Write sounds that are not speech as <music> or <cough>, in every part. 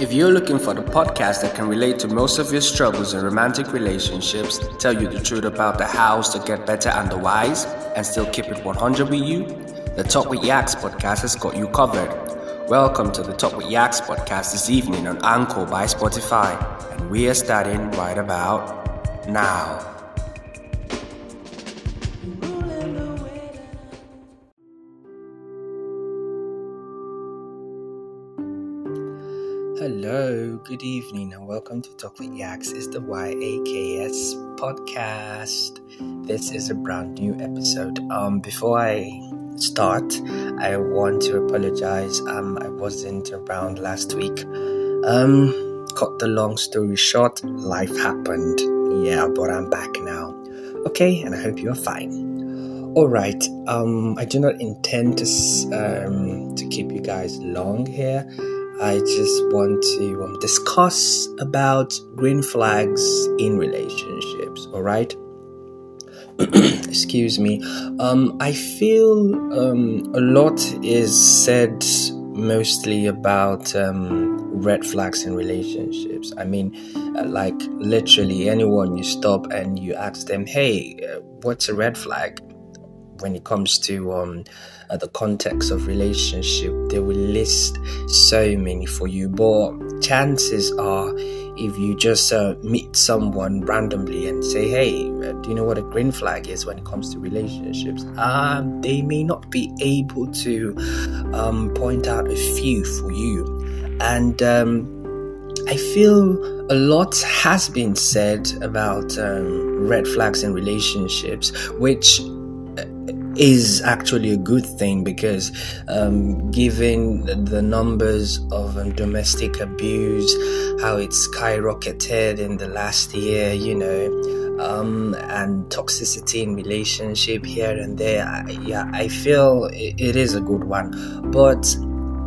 If you're looking for the podcast that can relate to most of your struggles in romantic relationships, tell you the truth about the hows to get better and the whys, and still keep it 100 with you, the Talk with Yaks podcast has got you covered. Welcome to the Talk with Yaks podcast this evening on Anchor by Spotify, and we are starting right about now. Hello, good evening, and welcome to Talk with Yaks. It's the YAKS podcast. This is a brand new episode. Um, before I start, I want to apologize. Um, I wasn't around last week. Um, cut the long story short, life happened. Yeah, but I'm back now. Okay, and I hope you're fine. All right. Um, I do not intend to um to keep you guys long here. I just want to um, discuss about green flags in relationships. All right. <clears throat> Excuse me. Um, I feel um, a lot is said mostly about um, red flags in relationships. I mean, uh, like literally anyone you stop and you ask them, "Hey, uh, what's a red flag?" when it comes to uh, the context of relationship they will list so many for you. But chances are if you just uh, meet someone randomly and say hey uh, do you know what a green flag is when it comes to relationships? Um, they may not be able to um, point out a few for you. And um, I feel a lot has been said about um, red flags in relationships, which is actually a good thing because um, given the numbers of um, domestic abuse, how it's skyrocketed in the last year, you know, um, and toxicity in relationship here and there, I, yeah, I feel it, it is a good one. But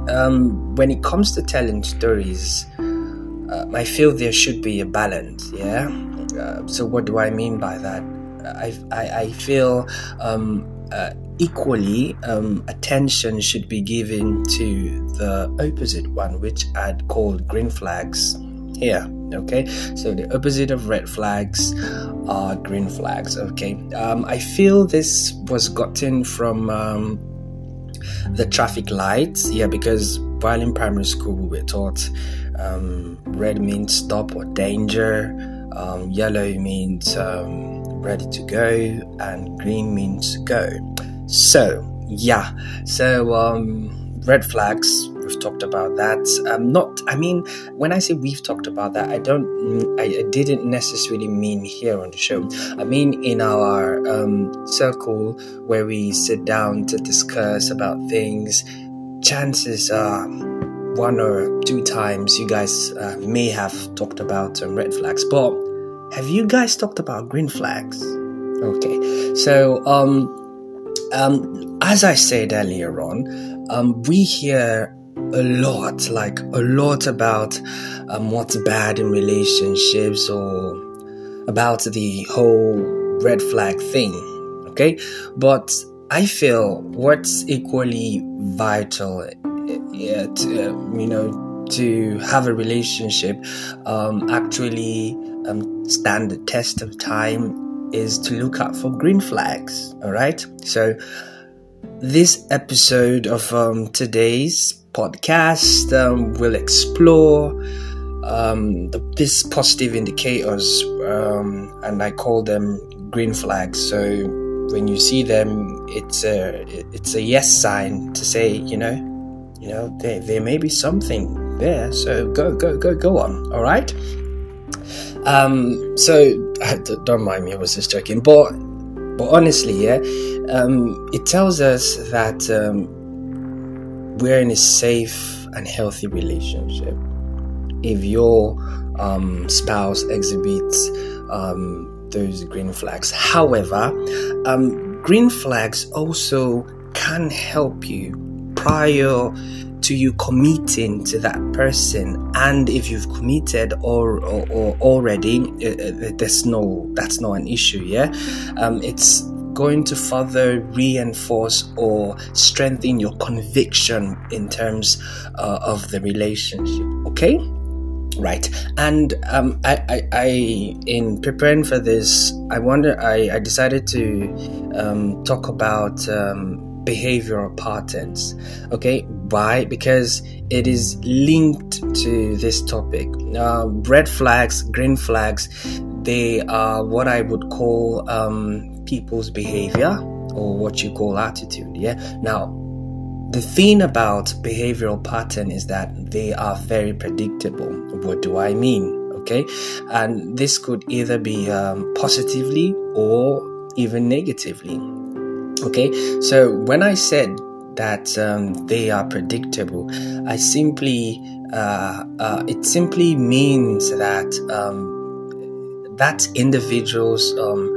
um, when it comes to telling stories, uh, I feel there should be a balance, yeah. Uh, so what do I mean by that? I, I, I feel um, uh, equally um, attention should be given to the opposite one, which I'd call green flags here. Okay, so the opposite of red flags are green flags. Okay, um, I feel this was gotten from um, the traffic lights. Yeah, because while in primary school we were taught um, red means stop or danger, um, yellow means um, ready to go, and green means go. So, yeah, so um, red flags, we've talked about that. Um, not, I mean, when I say we've talked about that, I don't, I, I didn't necessarily mean here on the show. I mean in our um, circle where we sit down to discuss about things. Chances are one or two times you guys uh, may have talked about um, red flags, but have you guys talked about green flags? Okay, so um, um, as I said earlier on, um, we hear a lot, like a lot about um, what's bad in relationships or about the whole red flag thing. Okay, but I feel what's equally vital, yeah, to, uh, you know, to have a relationship um, actually um, stand the test of time is to look out for green flags. All right. So, this episode of um, today's podcast um, will explore um, the, these positive indicators, um, and I call them green flags. So, when you see them, it's a it's a yes sign to say, you know, you know, there there may be something there. So go go go go on. All right. Um, so don't mind me, I was just joking. But but honestly, yeah, um, it tells us that um, we're in a safe and healthy relationship. If your um, spouse exhibits um, those green flags, however, um, green flags also can help you prior to you committing to that person and if you've committed or, or, or already uh, uh, there's no that's not an issue yeah? Um, it's going to further reinforce or strengthen your conviction in terms uh, of the relationship okay? Right and um, I, I, I in preparing for this i wonder i, I decided to um, talk about um, behavioral patterns okay why because it is linked to this topic uh, red flags green flags they are what i would call um, people's behavior or what you call attitude yeah now the thing about behavioral pattern is that they are very predictable. What do I mean? Okay, and this could either be um, positively or even negatively. Okay, so when I said that um, they are predictable, I simply uh, uh, it simply means that um, that individuals um,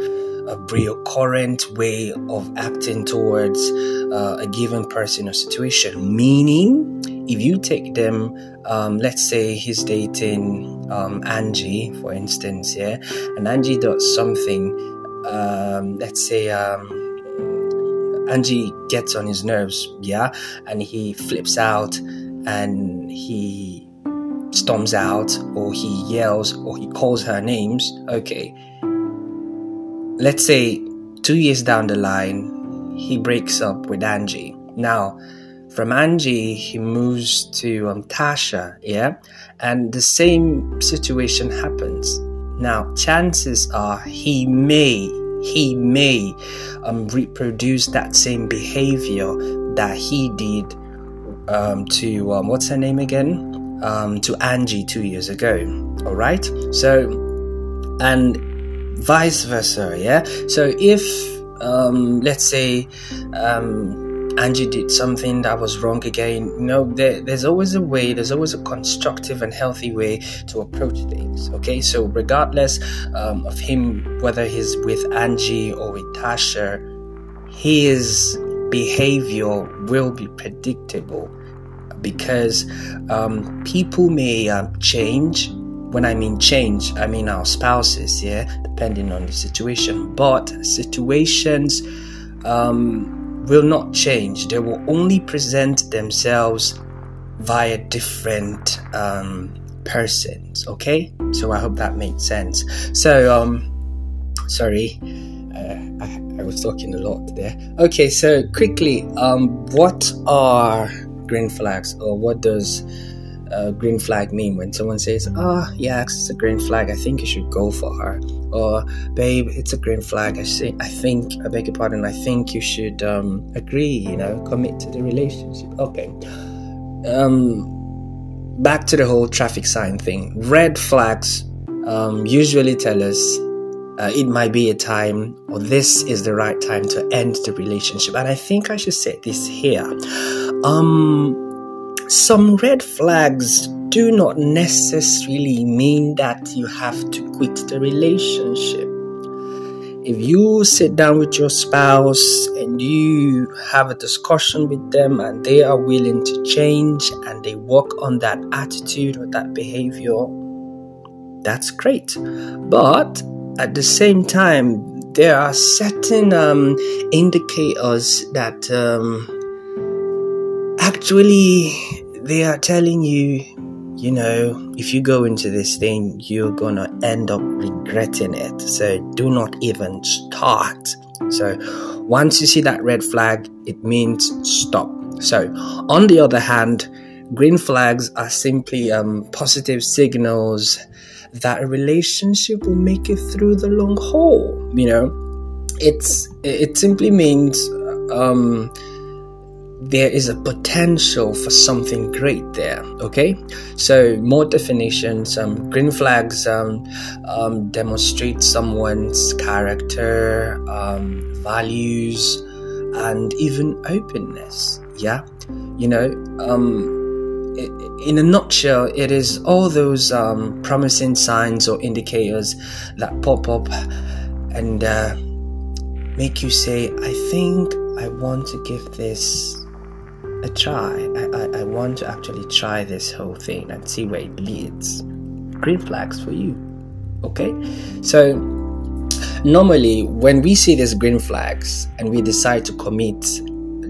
a recurrent way of acting towards uh, a given person or situation. Meaning, if you take them, um, let's say he's dating um, Angie, for instance, yeah, and Angie does something, um, let's say, um, Angie gets on his nerves, yeah, and he flips out and he storms out or he yells or he calls her names, okay let's say two years down the line, he breaks up with Angie. Now, from Angie, he moves to um, Tasha, yeah? And the same situation happens. Now, chances are he may, he may um, reproduce that same behavior that he did um, to, um, what's her name again? Um, to Angie two years ago. All right? So, and vice versa yeah so if um, let's say um, Angie did something that was wrong again. You know, there, there's always a way, there's always a constructive and healthy way to approach things. Okay, so regardless um, of him, whether he's with Angie or with Tasha, his behavior will be predictable because um, people may uh, change when I mean change, I mean our spouses, yeah, depending on the situation. But situations um, will not change, they will only present themselves via different um, persons, okay? So I hope that makes sense. So, um, sorry. Uh, I, I was talking a lot there. Okay, so quickly, um, what are green flags, or what does a green flag mean when someone says, "Ah, oh, yeah, it's a green flag. I think you should go for her," or "Babe, it's a green flag. I say, I think, I beg your pardon. I think you should um, agree. You know, commit to the relationship." Okay. Um, back to the whole traffic sign thing. Red flags um, usually tell us uh, it might be a time or this is the right time to end the relationship. And I think I should say this here. Um, some red flags do not necessarily mean that you have to quit the relationship. If you sit down with your spouse and you have a discussion with them and they are willing to change and they work on that attitude or that behavior, that's great. But at the same time, there are certain um, indicators that um, actually they are telling you you know if you go into this thing you're gonna end up regretting it. So do not even start. So once you see that red flag it means stop. So on the other hand green flags are simply um, positive signals that a relationship will make it through the long haul you know? It's it simply means um, there is a potential for something great there. Okay, so more definitions. Um, green flags um, um, demonstrate someone's character, um, values, and even openness. Yeah, you know. Um, in a nutshell, it is all those promising signs or indicators that pop up and uh, make you say, I think I want to give this a try. I, I, I want to actually try this whole thing and see where it leads. Green flags for you. Okay? So, normally, when we see these green flags and we decide to commit,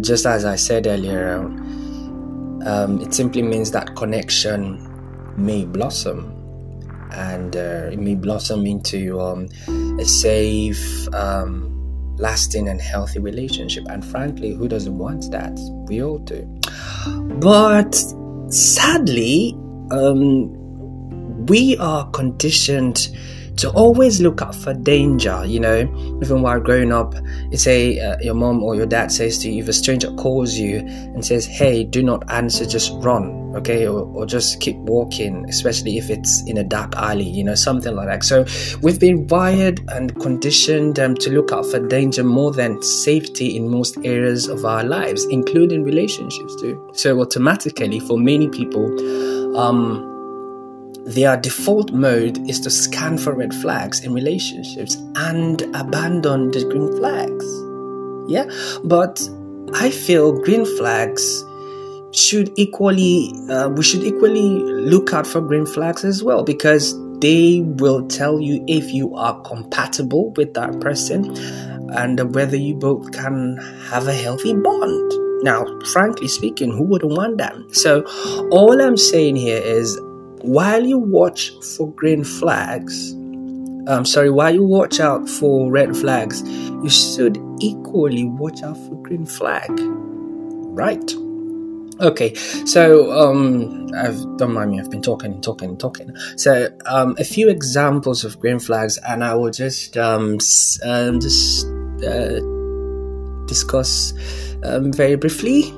just as I said earlier, um, it simply means that connection may blossom and uh, it may blossom into um, a safe um, lasting and healthy relationship. And frankly who doesn't want that? We all do. But sadly um, we are conditioned to always look out for danger. You know, even while growing up, say uh, your mom or your dad says to you, if a stranger calls you and says, "Hey, do not answer, just run," okay, or, or just keep walking, especially if it's in a dark alley. You know, something like that. So we've been wired and conditioned um, to look out for danger more than safety in most areas of our lives, including relationships too. So automatically, for many people. Um, their default mode is to scan for red flags in relationships and abandon the green flags. Yeah, but I feel green flags should equally, uh, we should equally look out for green flags as well because they will tell you if you are compatible with that person and whether you both can have a healthy bond. Now, frankly speaking, who wouldn't want that? So, all I'm saying here is while you watch for green flags, I'm um, sorry, while you watch out for red flags, you should equally watch out for green flag. Right? Okay, so um, I've don't mind me. I've been talking and talking and talking. So um, a few examples of green flags, and I will just um, um just uh, discuss um, very briefly.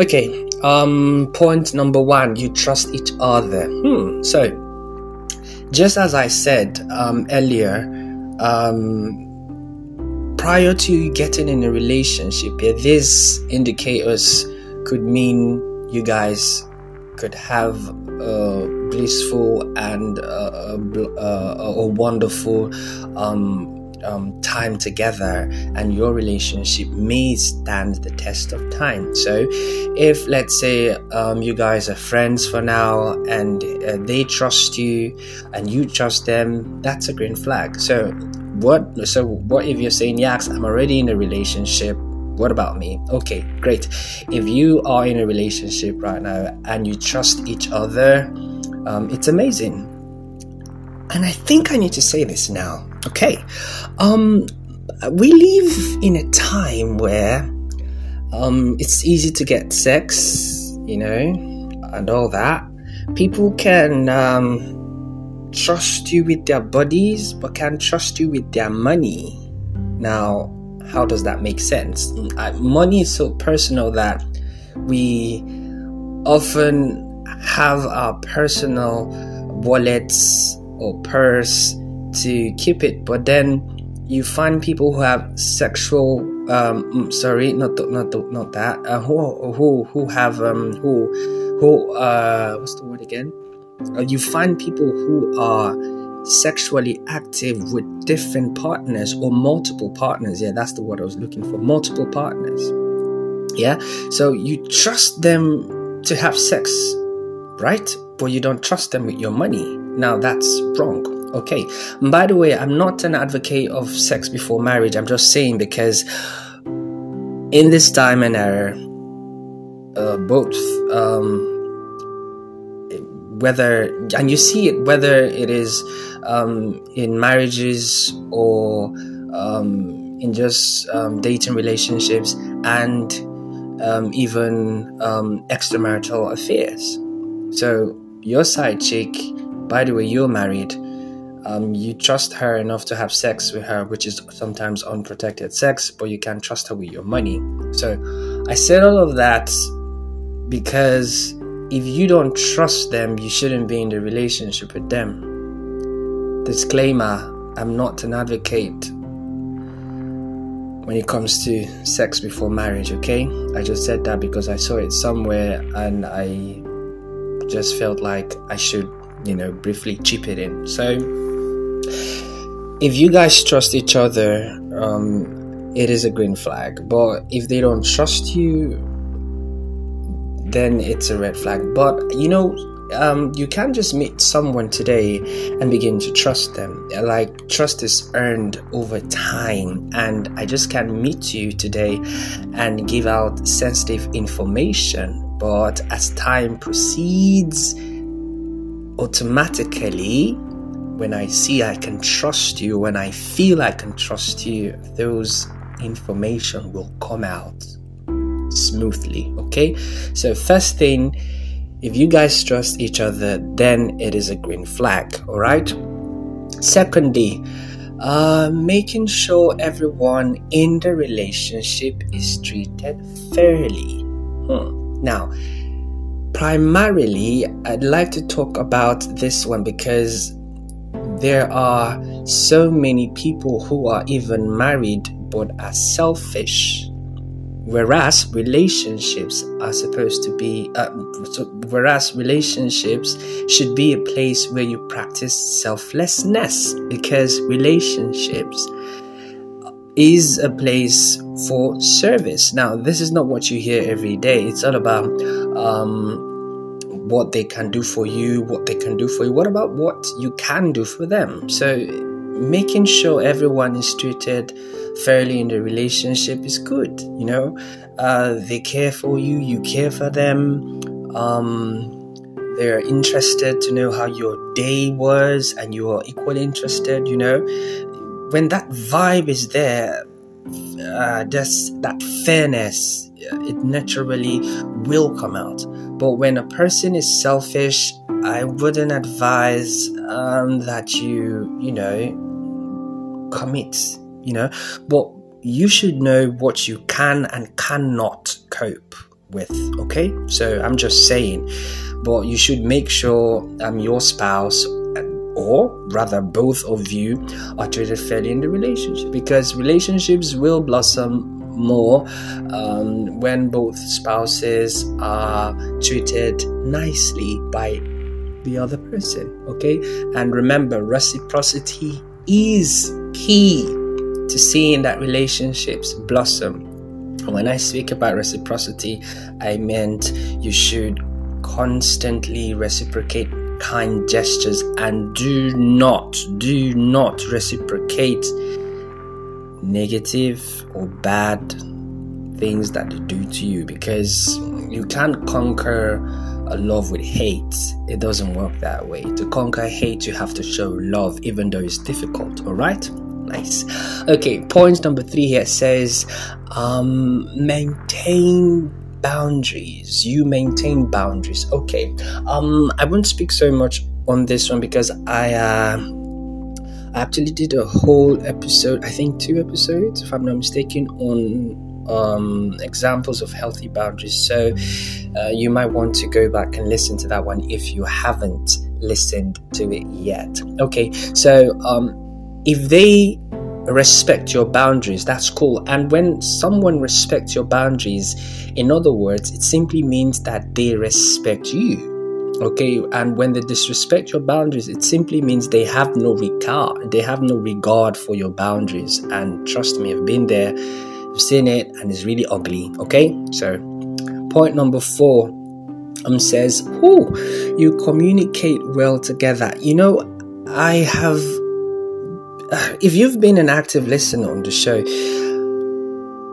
Okay, um, point number one, you trust each other. Hmm. So, just as I said um, earlier, um, prior to getting in a relationship, yeah, these indicators could mean you guys could have a blissful and a, a, a wonderful um, um, time together and your relationship may stand the test of time. So, if let's say um, you guys are friends for now and uh, they trust you and you trust them, that's a green flag. So, what? So, what if you're saying, "Yes, I'm already in a relationship." What about me? Okay, great. If you are in a relationship right now and you trust each other, um, it's amazing. And I think I need to say this now Okay. Um, we live in a time where um, it's easy to get sex, you know, and all that. People can um, trust you with their bodies, but can't trust you with their money. Now, how does that make sense? Money is so personal that we often have our personal wallets or purse to keep it, but then you find people who have sexual um mm, sorry not the, not the, not that uh, who who who have um who who uh what's the word again? Uh, you find people who are sexually active with different partners or multiple partners. Yeah that's the word i was looking for. Multiple partners. Yeah? So you trust them to have sex right? But you don't trust them with your money. Now that's wrong Okay. By the way, I'm not an advocate of sex before marriage. I'm just saying because in this time and era, uh, both um, whether and you see it whether it is um, in marriages or um, in just um, dating relationships and um, even um, extramarital affairs. So your side chick, by the way, you're married um, you trust her enough to have sex with her, which is sometimes unprotected sex, but you can't trust her with your money. So I said all of that because if you don't trust them, you shouldn't be in the relationship with them. Disclaimer I'm not an advocate when it comes to sex before marriage, okay? I just said that because I saw it somewhere and I just felt like I should, you know, briefly chip it in. So, if you guys trust each other, um, it is a green flag. But if they don't trust you, then it's a red flag. But you know, um, you can't just meet someone today and begin to trust them. Like, trust is earned over time, and I just can't meet you today and give out sensitive information. But as time proceeds, automatically, when I see I can trust you, when I feel I can trust you, those information will come out smoothly. Okay, so first thing, if you guys trust each other, then it is a green flag. All right. Secondly, uh, making sure everyone in the relationship is treated fairly. Hmm. Now, primarily, I'd like to talk about this one because there are so many people who are even married but are selfish whereas relationships are supposed to be uh, whereas relationships should be a place where you practice selflessness because relationships is a place for service. Now this is not what you hear every day. It's all about um, what they can do for you what they can do for you what about what you can do for them so making sure everyone is treated fairly in the relationship is good. You know, uh, they care for you, you care for them. Um, they're interested to know how your day was, and you are equally interested. You know, when that vibe is there, uh, just that fairness, it naturally will come out. But when a person is selfish, I wouldn't advise um, that you, you know, commit you know, but you should know what you can and cannot cope with, okay? So I'm just saying, but you should make sure um, your spouse or rather both of you are treated fairly in the relationship because relationships will blossom more um, when both spouses are treated nicely by the other person okay and remember reciprocity is key to seeing that relationships blossom. When I speak about reciprocity, I meant you should constantly reciprocate kind gestures and do not, do not reciprocate negative or bad things that they do to you because you can't conquer a love with hate. It doesn't work that way. To conquer hate, you have to show love, even though it's difficult, all right? Nice. Okay, point number three here says um, maintain boundaries. You maintain boundaries. Okay. Um, I won't speak so much on this one because I uh, I actually did a whole episode, I think two episodes, if I'm not mistaken, on um, examples of healthy boundaries. So uh, you might want to go back and listen to that one if you haven't listened to it yet. Okay, so um, if they respect your boundaries, that's cool. And when someone respects your boundaries, in other words, it simply means that they respect you. Okay, and when they disrespect your boundaries, it simply means they have no regard. They have no regard for your boundaries. And trust me, I've been there, I've seen it, and it's really ugly. Okay, so point number four um says, "Who you communicate well together." You know, I have if you've been an active listener on the show,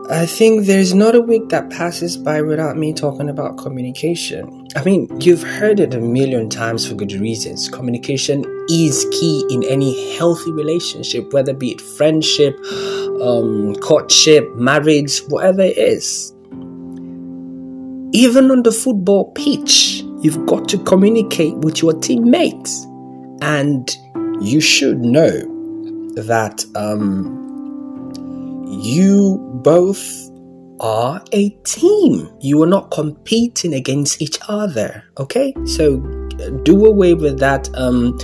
I think there's not a week that passes by without me talking about communication. I mean, you've heard it a million times for good reasons. Communication is key in any healthy relationship, whether be it friendship, um, courtship, marriage, whatever it is. Even on the football pitch, you've got to communicate with your teammates. And you should know that um, you both are a team. You are not competing against each other. Okay, so do away with that um,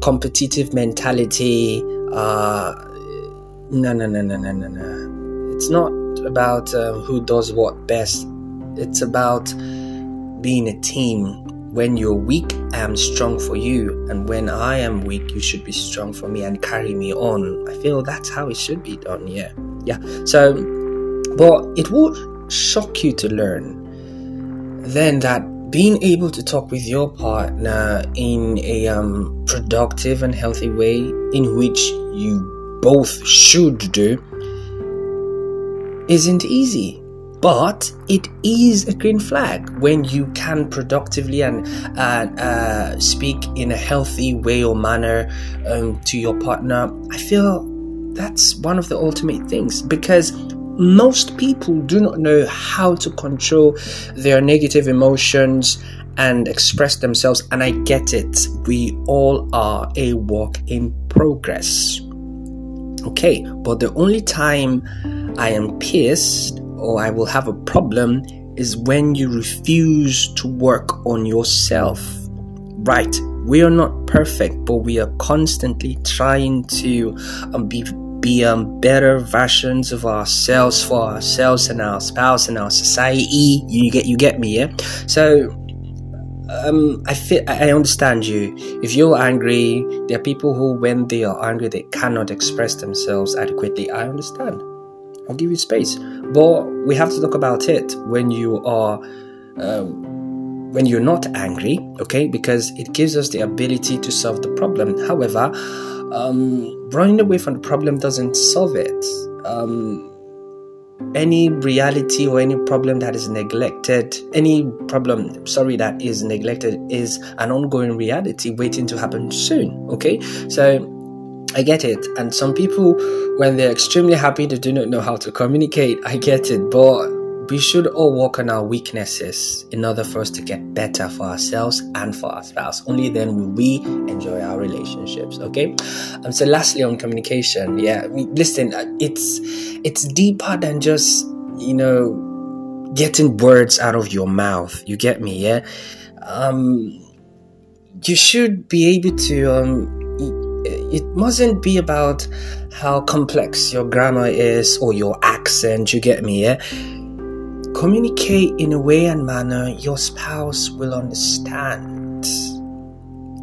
competitive mentality. Uh, no, no, no, no, no, no, no. It's not about uh, who does what best. It's about being a team when you're weak, I am strong for you. And when I am weak, you should be strong for me and carry me on. I feel that's how it should be done. Yeah. Yeah. So, but it would shock you to learn then that being able to talk with your partner in a um, productive and healthy way in which you both should do isn't easy but it is a green flag when you can productively and uh, uh, speak in a healthy way or manner um, to your partner. I feel that's one of the ultimate things because most people do not know how to control their negative emotions and express themselves, and I get it. We all are a work in progress. Okay, but the only time I am pissed or I will have a problem is when you refuse to work on yourself. Right, we are not perfect, but we are constantly trying to um, be be um, better versions of ourselves for ourselves and our spouse and our society. You get you get me, yeah. So um, I feel I understand you. If you're angry, there are people who, when they are angry, they cannot express themselves adequately. I understand. I'll give you space, but we have to talk about it when you are. Um, when you're not angry, okay, because it gives us the ability to solve the problem. However, um, running away from the problem doesn't solve it. Um, any reality or any problem that is neglected, any problem, sorry, that is neglected is an ongoing reality waiting to happen soon. Okay, so I get it. And some people, when they're extremely happy, they do not know how to communicate. I get it, but we should all work on our weaknesses in order for us to get better for ourselves and for our spouse. Only then will we enjoy our relationships. Okay. Um. So, lastly, on communication, yeah. listen, it's it's deeper than just you know getting words out of your mouth. You get me? Yeah. Um. You should be able to um it mustn't be about how complex your grammar is or your accent you get me yeah Communicate in a way and manner your spouse will understand.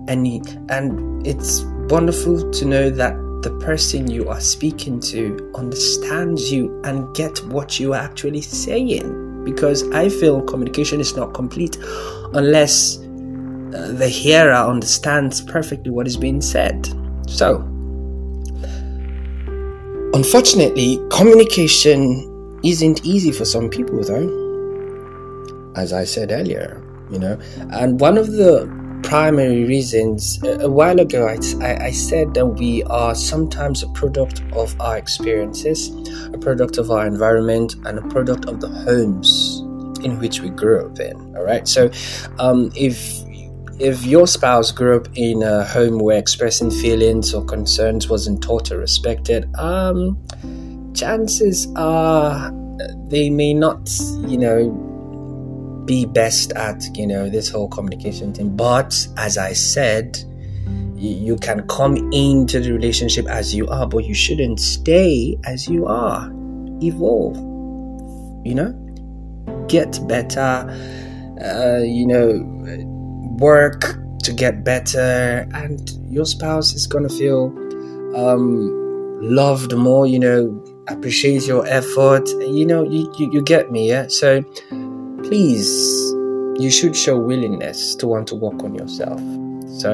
And, and it's wonderful to know that the person you are speaking to understands you and get what you are actually saying. Because I feel communication is not complete unless uh, the hearer understands perfectly what is being said. So, unfortunately, communication isn't easy for some people, though. As I said earlier, you know, and one of the primary reasons a while ago I, I, said that we are sometimes a product of our experiences a product of our environment and a product of the homes in which we grew up in all right so um, if if your spouse grew up in a home where expressing feelings or concerns wasn't taught or respected um, chances are they may not, you know, be best at, you know, this whole communication thing. But as I said, you can come into the relationship as you are, but you shouldn't stay as you are. Evolve, you know, get better, uh, you know, work to get better, and your spouse is gonna feel um, loved more, you know, appreciate your effort. You know, you, you, you get me, yeah? So please, you should show willingness to want to work on yourself. So,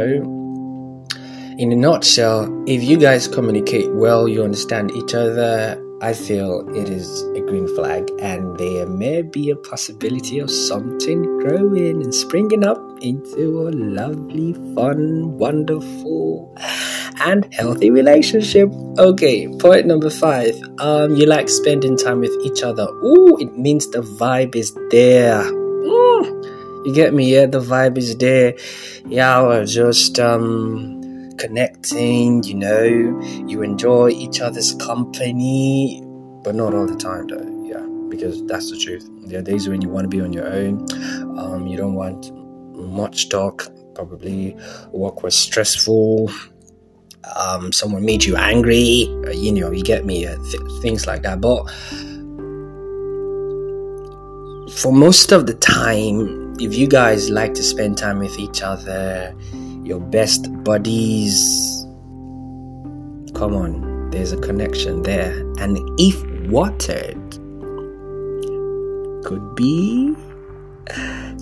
in a nutshell, if you guys communicate well, you understand each other, I feel it is a green flag, and there may be a possibility of something growing and springing up into a lovely, fun, wonderful and healthy relationship. Okay, point number five. Um, you like spending time with each other. Ooh, it means the vibe is there. Mm, you get me? Yeah, the vibe is there. Yeah, we're just um connecting. You know, you enjoy each other's company, but not all the time, though. Yeah, because that's the truth. There are days when you want to be on your own. Um, you don't want much talk. Probably work was stressful um, someone made you angry, uh, you know, you get me, uh, th- things like that. But for most of the time, if you guys like to spend time with each other, your best buddies, come on, there's a connection there. And if watered, could be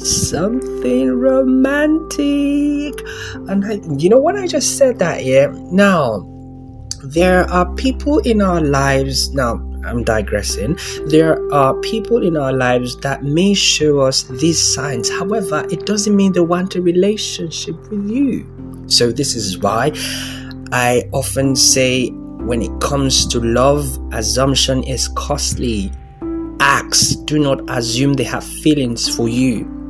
something romantic. And I, you know what I just said that, yeah? Now, there are people in our lives now I'm digressing. There are people in our lives that may show us these signs. However, it doesn't mean they want a relationship with you. So, this is why I often say when it comes to love, assumption is costly. Acts do not assume they have feelings for you.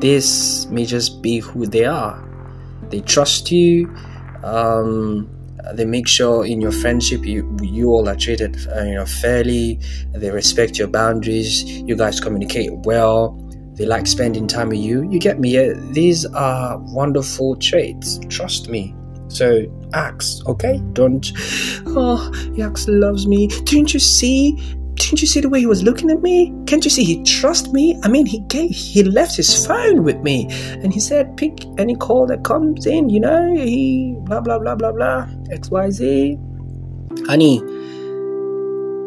This may just be who they are. They trust you. Um, they make sure in your friendship you you all are treated uh, you know fairly. They respect your boundaries. You guys communicate well. They like spending time with you. You get me? These are wonderful traits. Trust me. So ask, okay? Don't. Oh, Yaks loves me. Didn't you see? Didn't you see the way he was looking at me? Can't you see he trusts me? I mean, he gave, he left his phone with me, and he said, pick any call that comes in. You know, he blah blah blah blah blah X Y Z. Honey,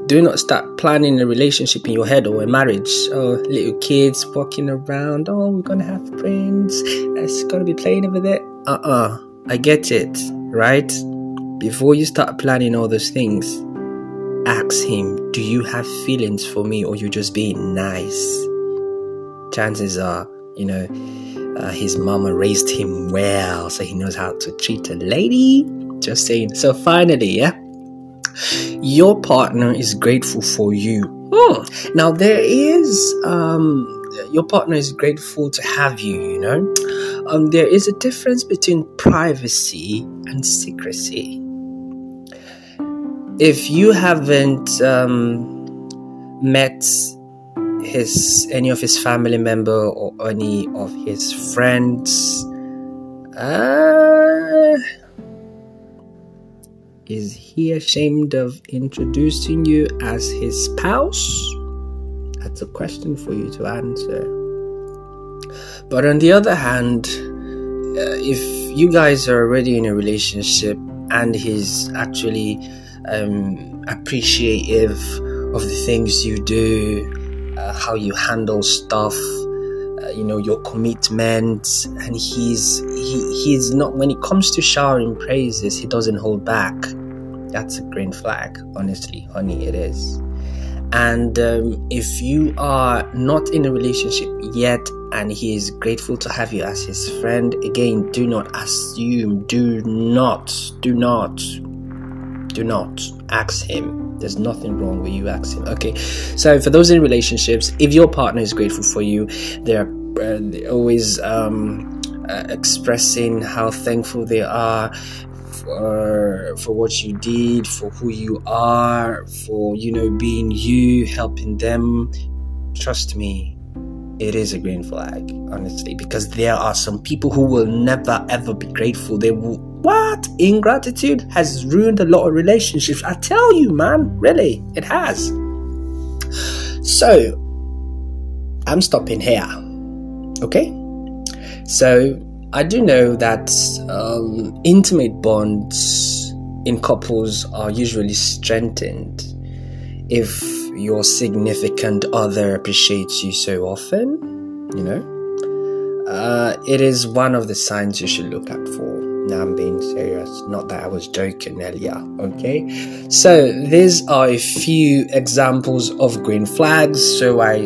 do not start planning a relationship in your head or a marriage. Oh, little kids walking around. Oh, we're gonna have friends. It's gonna be playing over there. Uh uh-uh. uh I get it, right? Before you start planning all those things, ask him, Do you have feelings for me or you just being nice? Chances are, you know, uh, his mama raised him well, so he knows how to treat a lady. Just saying. So, finally, yeah, your partner is grateful for you. Hmm. Now, there is, um, your partner is grateful to have you, you know um, there is a difference between privacy and secrecy. If you haven't um, met his any of his family member or any of his friends, uh, is he ashamed of introducing you as his spouse? That's a question for you to answer. But on the other hand, uh, if you guys are already in a relationship and he's actually um, appreciative of the things you do, uh, how you handle stuff, uh, you know your commitment, and he's he he's not when it comes to showering praises, he doesn't hold back. That's a green flag, honestly, honey, it is. And um, if you are not in a relationship yet and he is grateful to have you as his friend, again, do not assume, do not, do not, do not ask him. There's nothing wrong with you ask him. Okay, so for those in relationships, if your partner is grateful for you, they're, uh, they're always um, uh, expressing how thankful they are for for what you did, for who you are, for you know being you, helping them. Trust me, it is a green flag, honestly, because there are some people who will never ever be grateful. They will what? Ingratitude has ruined a lot of relationships. I tell you, man, really, it has. So, I'm stopping here. Okay? So, I do know that um, intimate bonds in couples are usually strengthened if your significant other appreciates you so often, you know. Uh, it is one of the signs you should look out for. Now I'm being serious, not that I was joking earlier, okay? So, these are a few examples of green flags. So, I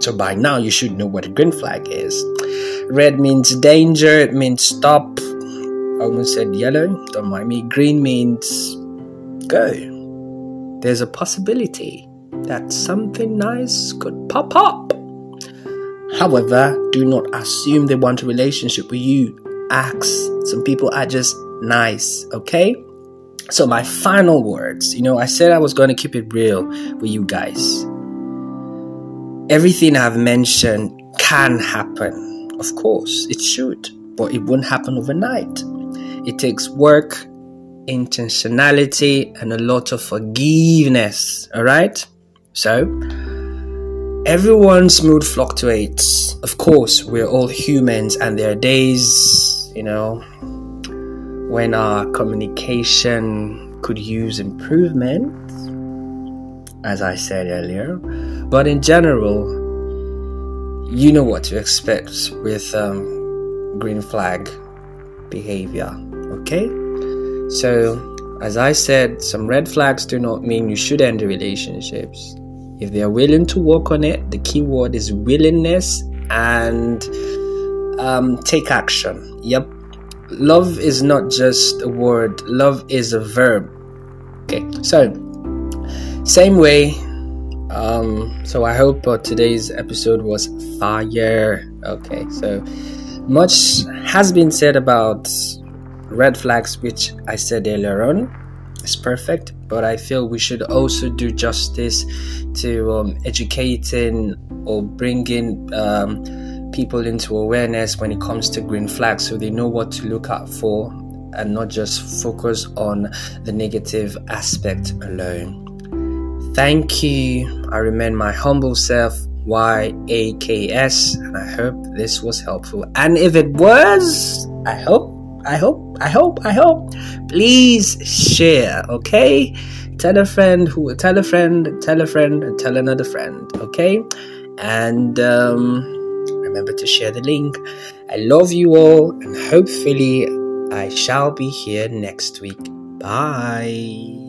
so by now you should know what a green flag is. Red means danger, it means stop. I almost said yellow, don't mind me. Green means go. There's a possibility that something nice could pop up. However, do not assume they want a relationship with you. Ask. Some people are just nice, okay? So, my final words you know, I said I was going to keep it real with you guys. Everything I've mentioned can happen of course, it should, but it won't happen overnight. It takes work, intentionality, and a lot of forgiveness. All right? So, everyone's mood fluctuates. Of course, we're all humans, and there are days, you know, when our communication could use improvement, as I said earlier. But in general, you know what to expect with um, green flag behavior. Okay, so as I said, some red flags do not mean you should end the relationships. If they are willing to work on it, the key word is willingness and um, take action. Yep. Love is not just a word, love is a verb. Okay, so same way. Um, so I hope uh, today's episode was fire. Okay, so much has been said about red flags, which I said earlier on, is perfect, but I feel we should also do justice to um, educating or bringing um, people into awareness when it comes to green flags so they know what to look out for and not just focus on the negative aspect alone. Thank you. I remain my humble self, YAKS, and I hope this was helpful. And if it was, I hope I hope, I hope, I hope. Please share, okay? Tell a friend who, tell a friend, tell a friend, and tell another friend, okay? And um, remember to share the link. I love you all, and hopefully, I shall be here next week. Bye.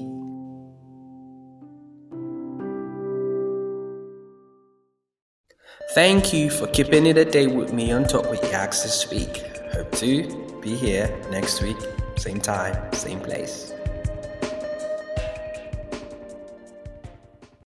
Thank you for keeping it a day with me on Talk with Yaks this week. Hope to be here next week, same time, same place.